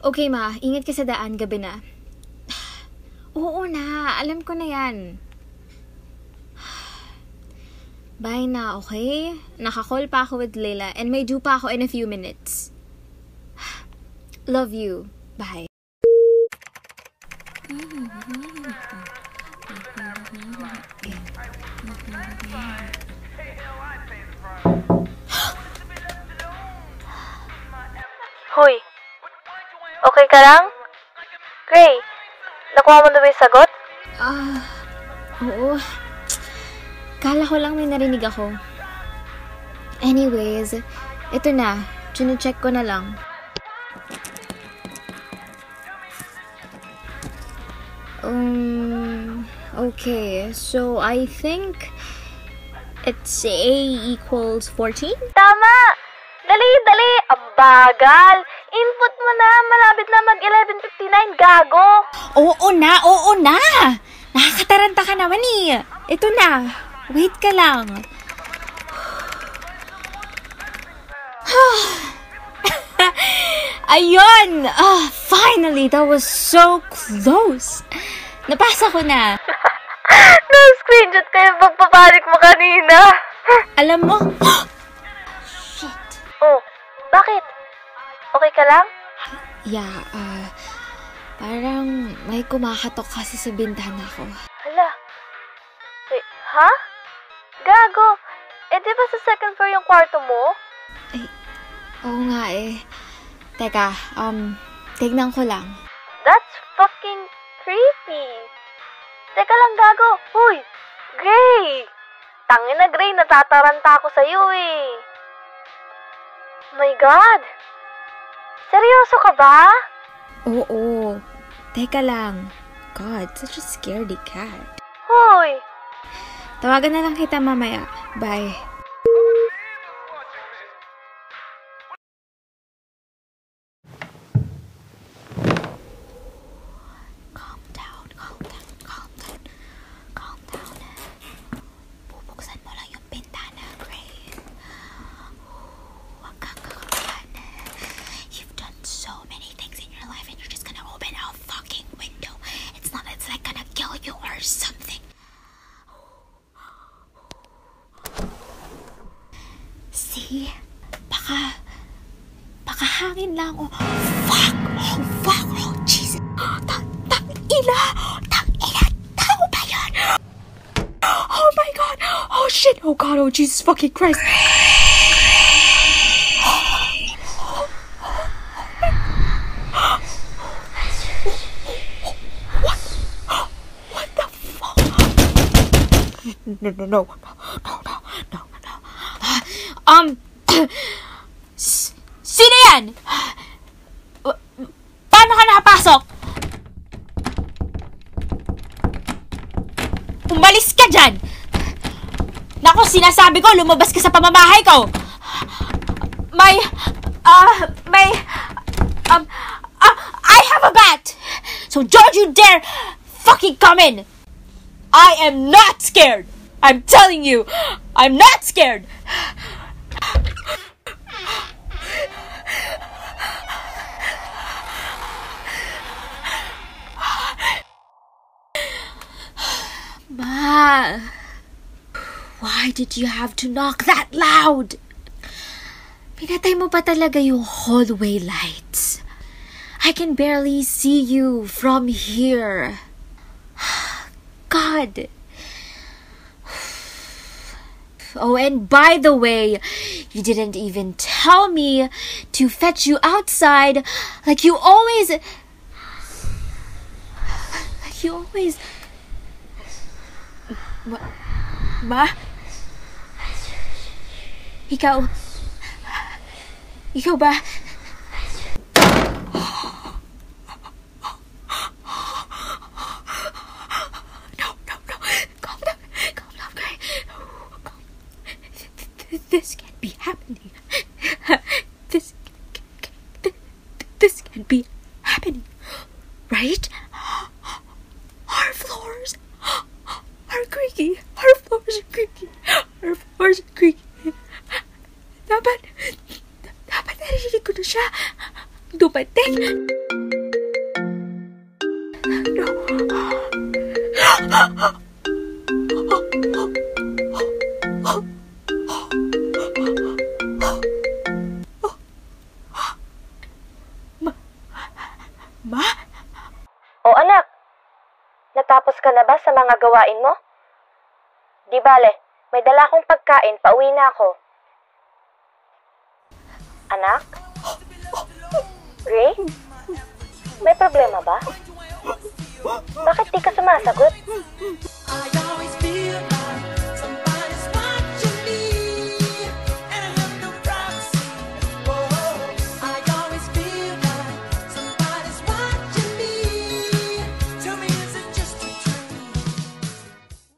Okay ma, ingat ka sa daan gabi na. Oo na, alam ko na yan. Bye na, okay? Nakakall pa ako with Leila and may due pa ako in a few minutes. Love you. Bye. Hoy, okay ka lang? Gray, nakuha mo na ba yung sagot? Ah, oo. Kala ko lang may narinig ako. Anyways, ito na. Chine-check ko na lang. Um, okay. So, I think it's A equals 14? Tama! Dali, dali! Ang bagal! Input mo na! Malapit na mag-11.59, gago! Oo na, oo na! Nakakataranta ka naman eh. Ito na. Wait ka lang. Ayun! Ah, finally! That was so close! Napasa ko na. Na-screenshot ko yung pagpapanik mo kanina. Alam mo? Okay ka lang? Yeah, ah... parang may kumakatok kasi sa bintana ko. Hala. Wait, ha? Gago. Eh, di ba sa second floor yung kwarto mo? Oo nga eh. Teka, um, tignan ko lang. That's fucking creepy. Teka lang, gago. Uy, Gray. Tangin na, Gray. Natataranta ako sa'yo eh. My God. Seryoso ka ba? Oo. Teka lang. God, such a scaredy cat. Hoy. Tawagan na lang kita mamaya. Bye. See? Baka, baka hangin lang. Oh, fuck! Oh, fuck! Oh, Jesus! Ah, tang, tang, ina! Tang, ina! Tao ba yan? Oh my God! Oh shit! Oh God! Oh Jesus fucking Christ! What? What the fuck? No, no, no, no. Um, sino yan? Pa- Paano ka nakapasok? Umalis ka dyan! Nako, sinasabi ko, lumabas ka sa pamamahay ko! May, ah, may, um, ah, I have a bat! So don't you dare fucking come in! I am not scared! I'm telling you, I'm not scared! Ma, why did you have to knock that loud? Pinatay mo pa talaga yung hallway lights. I can barely see you from here. God. Oh, and by the way, you didn't even tell me to fetch you outside like you always. Like you always. Ma? Ma? Ikaw. Ikaw ba? No, no, no. Calm down. Calm down, Gray. This can't be happening. This. This can't be happening. Right? creaky. Our floors are creaky. Our floors are creaky. Dapat, dapat narinig ko na siya. Dumating. No. Ma? O anak, natapos ka na ba sa mga gawain mo? Di bale, may dala akong pagkain, pauwi na ako. Anak? Ray? May problema ba? Bakit di ka sumasagot?